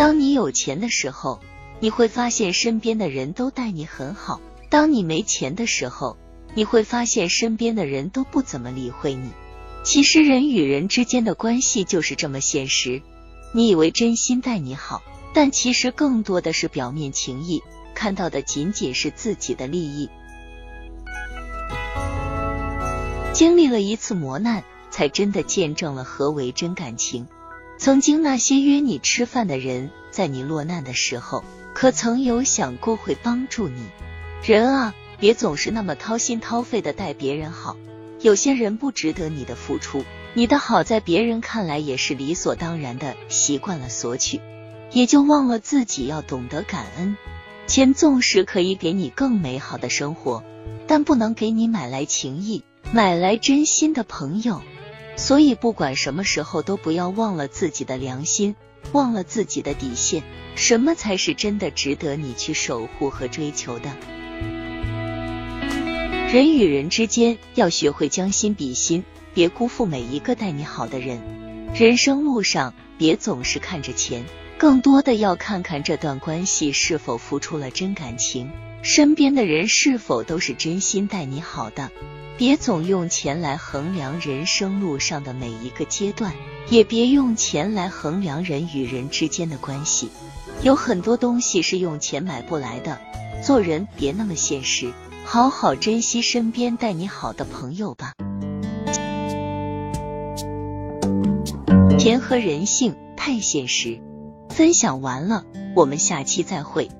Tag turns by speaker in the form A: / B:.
A: 当你有钱的时候，你会发现身边的人都待你很好；当你没钱的时候，你会发现身边的人都不怎么理会你。其实人与人之间的关系就是这么现实。你以为真心待你好，但其实更多的是表面情谊，看到的仅仅是自己的利益。经历了一次磨难，才真的见证了何为真感情。曾经那些约你吃饭的人，在你落难的时候，可曾有想过会帮助你？人啊，别总是那么掏心掏肺的待别人好。有些人不值得你的付出，你的好在别人看来也是理所当然的，习惯了索取，也就忘了自己要懂得感恩。钱纵使可以给你更美好的生活，但不能给你买来情谊，买来真心的朋友。所以不管什么时候都不要忘了自己的良心，忘了自己的底线，什么才是真的值得你去守护和追求的？人与人之间要学会将心比心，别辜负每一个待你好的人。人生路上别总是看着钱，更多的要看看这段关系是否付出了真感情，身边的人是否都是真心待你好的。别总用钱来衡量人生路上的每一个阶段，也别用钱来衡量人与人之间的关系。有很多东西是用钱买不来的，做人别那么现实。好好珍惜身边待你好的朋友吧。钱和人性太现实。分享完了，我们下期再会。